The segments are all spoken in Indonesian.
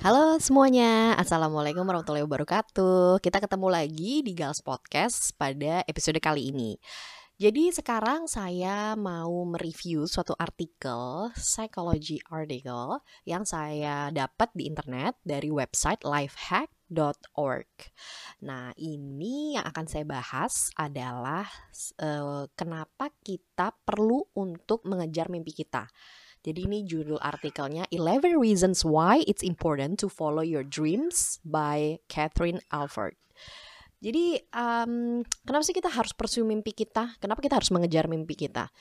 Halo semuanya, Assalamualaikum warahmatullahi wabarakatuh. Kita ketemu lagi di Gals Podcast pada episode kali ini. Jadi sekarang saya mau mereview suatu artikel, psychology article Yang saya dapat di internet dari website lifehack.org Nah ini yang akan saya bahas adalah uh, kenapa kita perlu untuk mengejar mimpi kita jadi ini judul artikelnya 11 Reasons Why It's Important to Follow Your Dreams by Catherine Alford. Jadi um, kenapa sih kita harus pursue mimpi kita? Kenapa kita harus mengejar mimpi kita?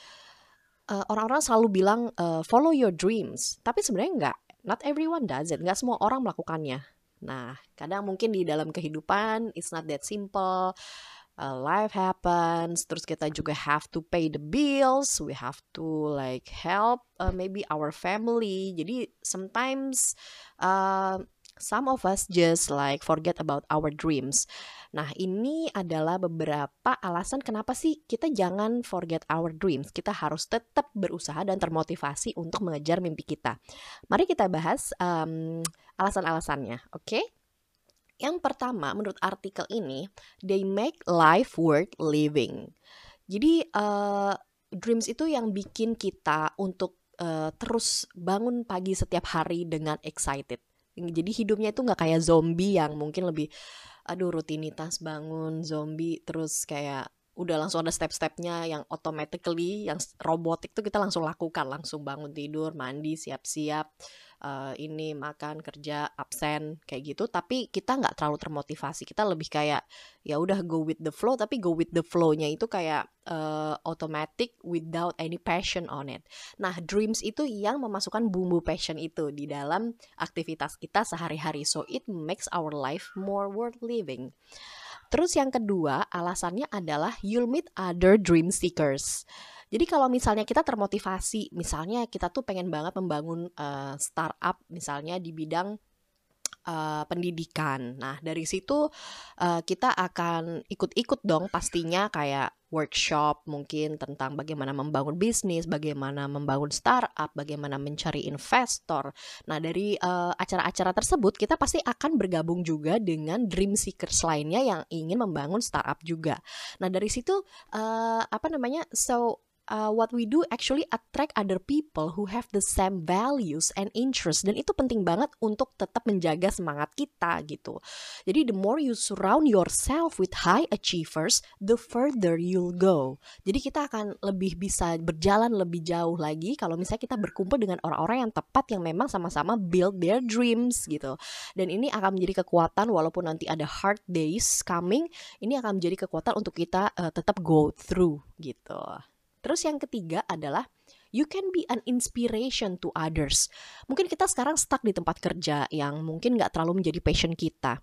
eh, orang-orang selalu bilang uh, follow your dreams, tapi sebenarnya enggak. Not everyone does it. Enggak semua orang melakukannya. Nah, kadang mungkin di dalam kehidupan it's not that simple uh, life happens terus kita juga have to pay the bills we have to like help uh, maybe our family. Jadi sometimes uh, some of us just like forget about our dreams. Nah ini adalah beberapa alasan kenapa sih kita jangan forget our dreams. Kita harus tetap berusaha dan termotivasi untuk mengejar mimpi kita. Mari kita bahas um, alasan-alasannya oke? okay? Yang pertama, menurut artikel ini, they make life worth living. Jadi uh, dreams itu yang bikin kita untuk uh, terus bangun pagi setiap hari dengan excited. Jadi hidupnya itu nggak kayak zombie yang mungkin lebih, aduh rutinitas bangun zombie terus kayak udah langsung ada step-stepnya yang automatically yang robotik itu kita langsung lakukan langsung bangun tidur mandi siap-siap uh, ini makan kerja absen kayak gitu tapi kita nggak terlalu termotivasi kita lebih kayak ya udah go with the flow tapi go with the flow-nya itu kayak uh, automatic without any passion on it. Nah, dreams itu yang memasukkan bumbu passion itu di dalam aktivitas kita sehari-hari. So it makes our life more worth living. Terus yang kedua, alasannya adalah you'll meet other dream seekers. Jadi kalau misalnya kita termotivasi, misalnya kita tuh pengen banget membangun uh, startup misalnya di bidang uh, pendidikan. Nah, dari situ uh, kita akan ikut-ikut dong pastinya kayak workshop mungkin tentang bagaimana membangun bisnis, bagaimana membangun startup, bagaimana mencari investor. Nah, dari acara-acara uh, tersebut kita pasti akan bergabung juga dengan dream seekers lainnya yang ingin membangun startup juga. Nah, dari situ uh, apa namanya? So uh, what we do actually attract other people who have the same values and interests dan itu penting banget untuk tetap menjaga semangat kita gitu. Jadi the more you surround yourself with high achievers, the further you'll go. Jadi kita akan lebih bisa berjalan lebih jauh lagi kalau misalnya kita berkumpul dengan orang-orang yang tepat yang memang sama-sama build their dreams gitu. Dan ini akan menjadi kekuatan walaupun nanti ada hard days coming, ini akan menjadi kekuatan untuk kita uh, tetap go through gitu. Terus yang ketiga adalah you can be an inspiration to others. Mungkin kita sekarang stuck di tempat kerja yang mungkin nggak terlalu menjadi passion kita.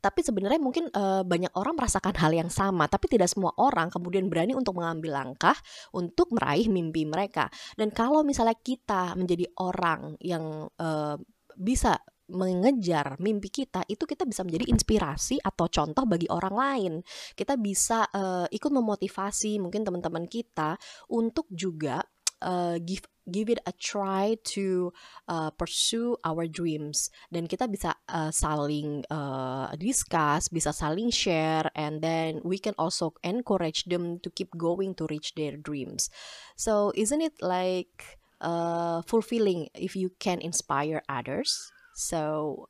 Tapi sebenarnya mungkin uh, banyak orang merasakan hal yang sama, tapi tidak semua orang kemudian berani untuk mengambil langkah untuk meraih mimpi mereka. Dan kalau misalnya kita menjadi orang yang uh, bisa mengejar mimpi kita itu kita bisa menjadi inspirasi atau contoh bagi orang lain. Kita bisa uh, ikut memotivasi mungkin teman-teman kita untuk juga uh, give give it a try to uh, pursue our dreams dan kita bisa uh, saling uh, discuss, bisa saling share and then we can also encourage them to keep going to reach their dreams. So isn't it like uh, fulfilling if you can inspire others? So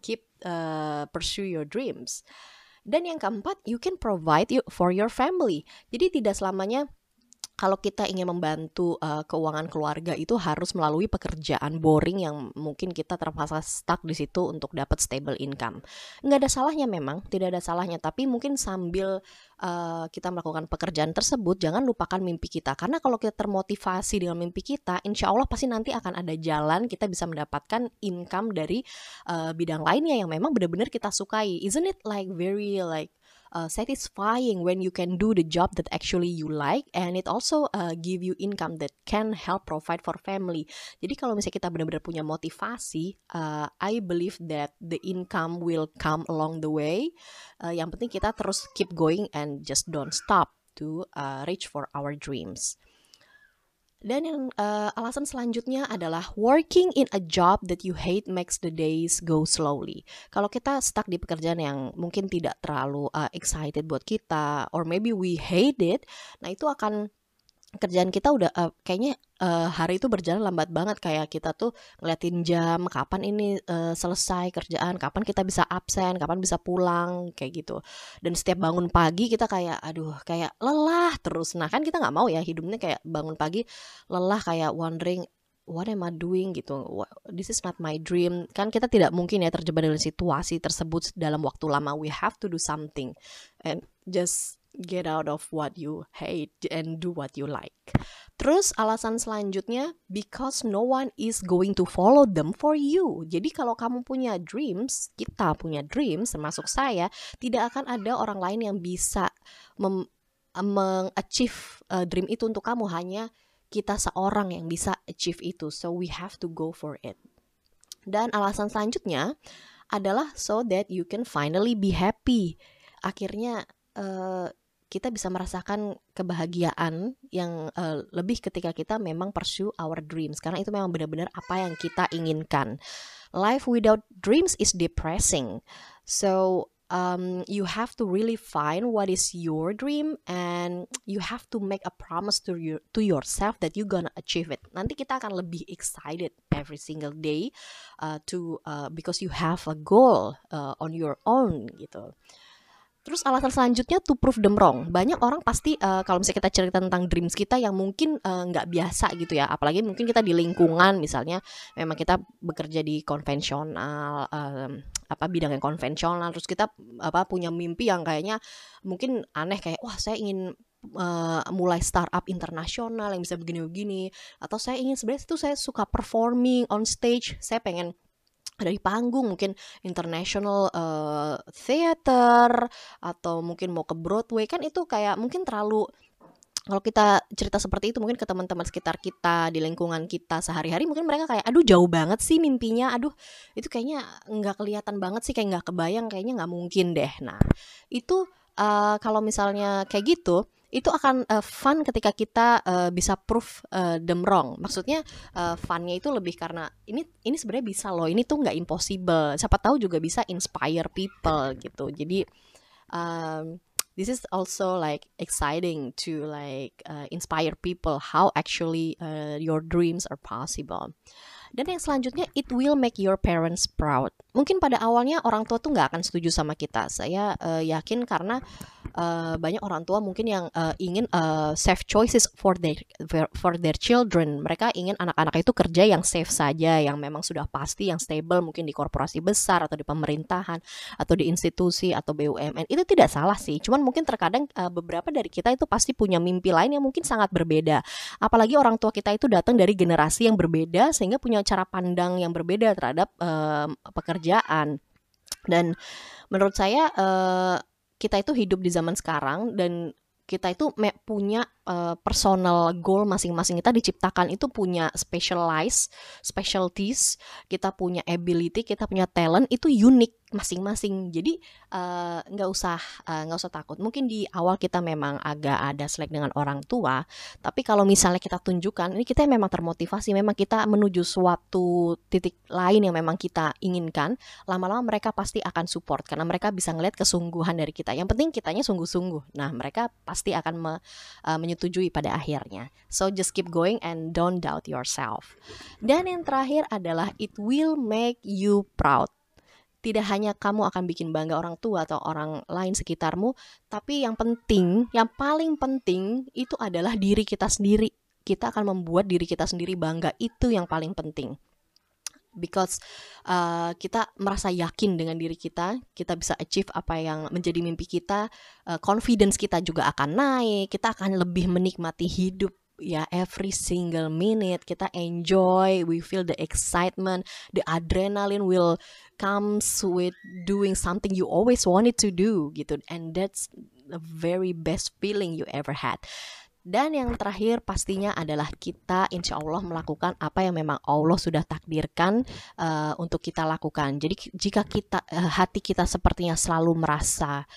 keep uh, pursue your dreams. Dan yang keempat, you can provide you for your family. Jadi tidak selamanya kalau kita ingin membantu uh, keuangan keluarga itu harus melalui pekerjaan boring yang mungkin kita terpaksa stuck di situ untuk dapat stable income. Nggak ada salahnya memang, tidak ada salahnya. Tapi mungkin sambil uh, kita melakukan pekerjaan tersebut, jangan lupakan mimpi kita. Karena kalau kita termotivasi dengan mimpi kita, insya Allah pasti nanti akan ada jalan kita bisa mendapatkan income dari uh, bidang lainnya yang memang benar-benar kita sukai. Isn't it like very like uh, satisfying when you can do the job that actually you like and it also uh, give you income that can help provide for family. Jadi kalau misalnya kita benar-benar punya motivasi, uh, I believe that the income will come along the way. Uh, yang penting kita terus keep going and just don't stop to uh, reach for our dreams. Dan yang uh, alasan selanjutnya adalah working in a job that you hate makes the days go slowly. Kalau kita stuck di pekerjaan yang mungkin tidak terlalu uh, excited buat kita, or maybe we hate it, nah itu akan kerjaan kita udah uh, kayaknya uh, hari itu berjalan lambat banget. Kayak kita tuh ngeliatin jam kapan ini uh, selesai kerjaan kapan kita bisa absen kapan bisa pulang kayak gitu. Dan setiap bangun pagi kita kayak aduh kayak lelah terus. Nah kan kita nggak mau ya hidupnya kayak bangun pagi lelah kayak wondering what am I doing? gitu. This is not my dream. Kan kita tidak mungkin ya terjebak dalam situasi tersebut dalam waktu lama. We have to do something. And just get out of what you hate and do what you like. Terus alasan selanjutnya because no one is going to follow them for you. Jadi kalau kamu punya dreams, kita punya dreams termasuk saya, tidak akan ada orang lain yang bisa mengachieve uh, dream itu untuk kamu hanya kita seorang yang bisa achieve itu. So we have to go for it. Dan alasan selanjutnya adalah so that you can finally be happy. Akhirnya uh, kita bisa merasakan kebahagiaan yang uh, lebih ketika kita memang pursue our dreams karena itu memang benar-benar apa yang kita inginkan. Life without dreams is depressing. So um, you have to really find what is your dream and you have to make a promise to your to yourself that you gonna achieve it. Nanti kita akan lebih excited every single day uh, to uh, because you have a goal uh, on your own gitu. Terus alasan selanjutnya to prove them wrong. Banyak orang pasti uh, kalau misalnya kita cerita tentang dreams kita yang mungkin eh, nggak uh, biasa gitu ya. Apalagi mungkin kita di lingkungan misalnya memang kita bekerja di konvensional uh, apa bidang yang konvensional terus kita apa punya mimpi yang kayaknya mungkin aneh kayak wah saya ingin uh, mulai startup internasional yang bisa begini-begini atau saya ingin sebenarnya itu saya suka performing on stage saya pengen dari panggung mungkin international uh, theater atau mungkin mau ke Broadway kan itu kayak mungkin terlalu kalau kita cerita seperti itu mungkin ke teman-teman sekitar kita di lingkungan kita sehari-hari mungkin mereka kayak aduh jauh banget sih mimpinya aduh itu kayaknya nggak kelihatan banget sih kayak nggak kebayang kayaknya nggak mungkin deh. Nah itu uh, kalau misalnya kayak gitu itu akan uh, fun ketika kita uh, bisa prove uh, them wrong. Maksudnya uh, funnya itu lebih karena ini ini sebenarnya bisa loh. Ini tuh nggak impossible. Siapa tahu juga bisa inspire people gitu. Jadi um, this is also like exciting to like uh, inspire people how actually uh, your dreams are possible. Dan yang selanjutnya, it will make your parents proud. Mungkin pada awalnya orang tua tuh nggak akan setuju sama kita. Saya uh, yakin karena uh, banyak orang tua mungkin yang uh, ingin uh, safe choices for their for their children. Mereka ingin anak-anak itu kerja yang safe saja, yang memang sudah pasti, yang stable, mungkin di korporasi besar atau di pemerintahan atau di institusi atau BUMN. Itu tidak salah sih. Cuman mungkin terkadang uh, beberapa dari kita itu pasti punya mimpi lain yang mungkin sangat berbeda. Apalagi orang tua kita itu datang dari generasi yang berbeda sehingga punya cara pandang yang berbeda terhadap uh, pekerjaan. Dan menurut saya uh, kita itu hidup di zaman sekarang dan kita itu punya uh, personal goal masing-masing kita diciptakan itu punya specialized specialties kita punya ability kita punya talent itu unik masing-masing. Jadi eh, nggak uh, usah eh, nggak uh, usah takut. Mungkin di awal kita memang agak ada selek dengan orang tua tapi kalau misalnya kita tunjukkan ini kita memang termotivasi memang kita menuju suatu titik lain yang memang kita inginkan lama-lama mereka pasti akan support karena mereka bisa ngeliat kesungguhan dari kita. Yang penting kitanya sungguh-sungguh. Nah mereka pasti akan me, uh, menyetujui pada akhirnya so just keep going and don't doubt yourself dan yang terakhir adalah it will make you proud tidak hanya kamu akan bikin bangga orang tua atau orang lain sekitarmu, tapi yang penting, yang paling penting itu adalah diri kita sendiri. Kita akan membuat diri kita sendiri bangga, itu yang paling penting. Because uh, kita merasa yakin dengan diri kita, kita bisa achieve apa yang menjadi mimpi kita, uh, confidence kita juga akan naik, kita akan lebih menikmati hidup ya every single minute. Kita enjoy we feel the excitement the adrenaline will comes with doing something you always wanted to do gitu. And that's the very best feeling you ever had dan yang terakhir pastinya adalah kita insya Allah melakukan apa yang memang Allah sudah takdirkan uh, untuk kita lakukan. Jadi jika kita uh, hati kita sepertinya selalu merasa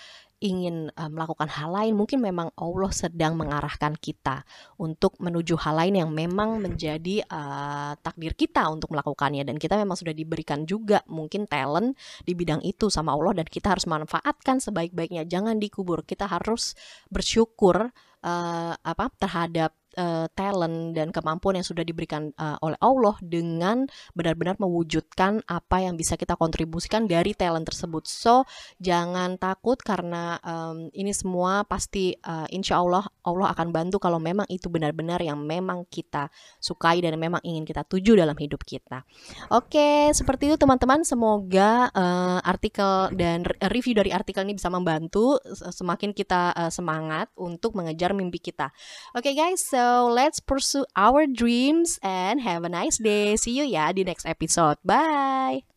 ingin uh, melakukan hal lain, mungkin memang Allah sedang mengarahkan kita untuk menuju hal lain yang memang menjadi uh, takdir kita untuk melakukannya dan kita memang sudah diberikan juga mungkin talent di bidang itu sama Allah dan kita harus manfaatkan sebaik-baiknya. Jangan dikubur. Kita harus bersyukur uh, apa terhadap uh, talent dan kemampuan yang sudah diberikan uh, oleh Allah dengan benar-benar mewujudkan apa yang bisa kita kontribusikan dari talent tersebut. So jangan takut karena um, ini semua pasti uh, insya Allah Allah akan bantu kalau memang itu benar-benar yang memang kita sukai dan memang ingin kita tuju dalam hidup kita. Oke, seperti itu teman-teman. Semoga uh, artikel dan review dari artikel ini bisa membantu semakin kita uh, semangat untuk mengejar mimpi kita. Oke guys. So let's pursue our dreams and have a nice day. See you ya di next episode. Bye.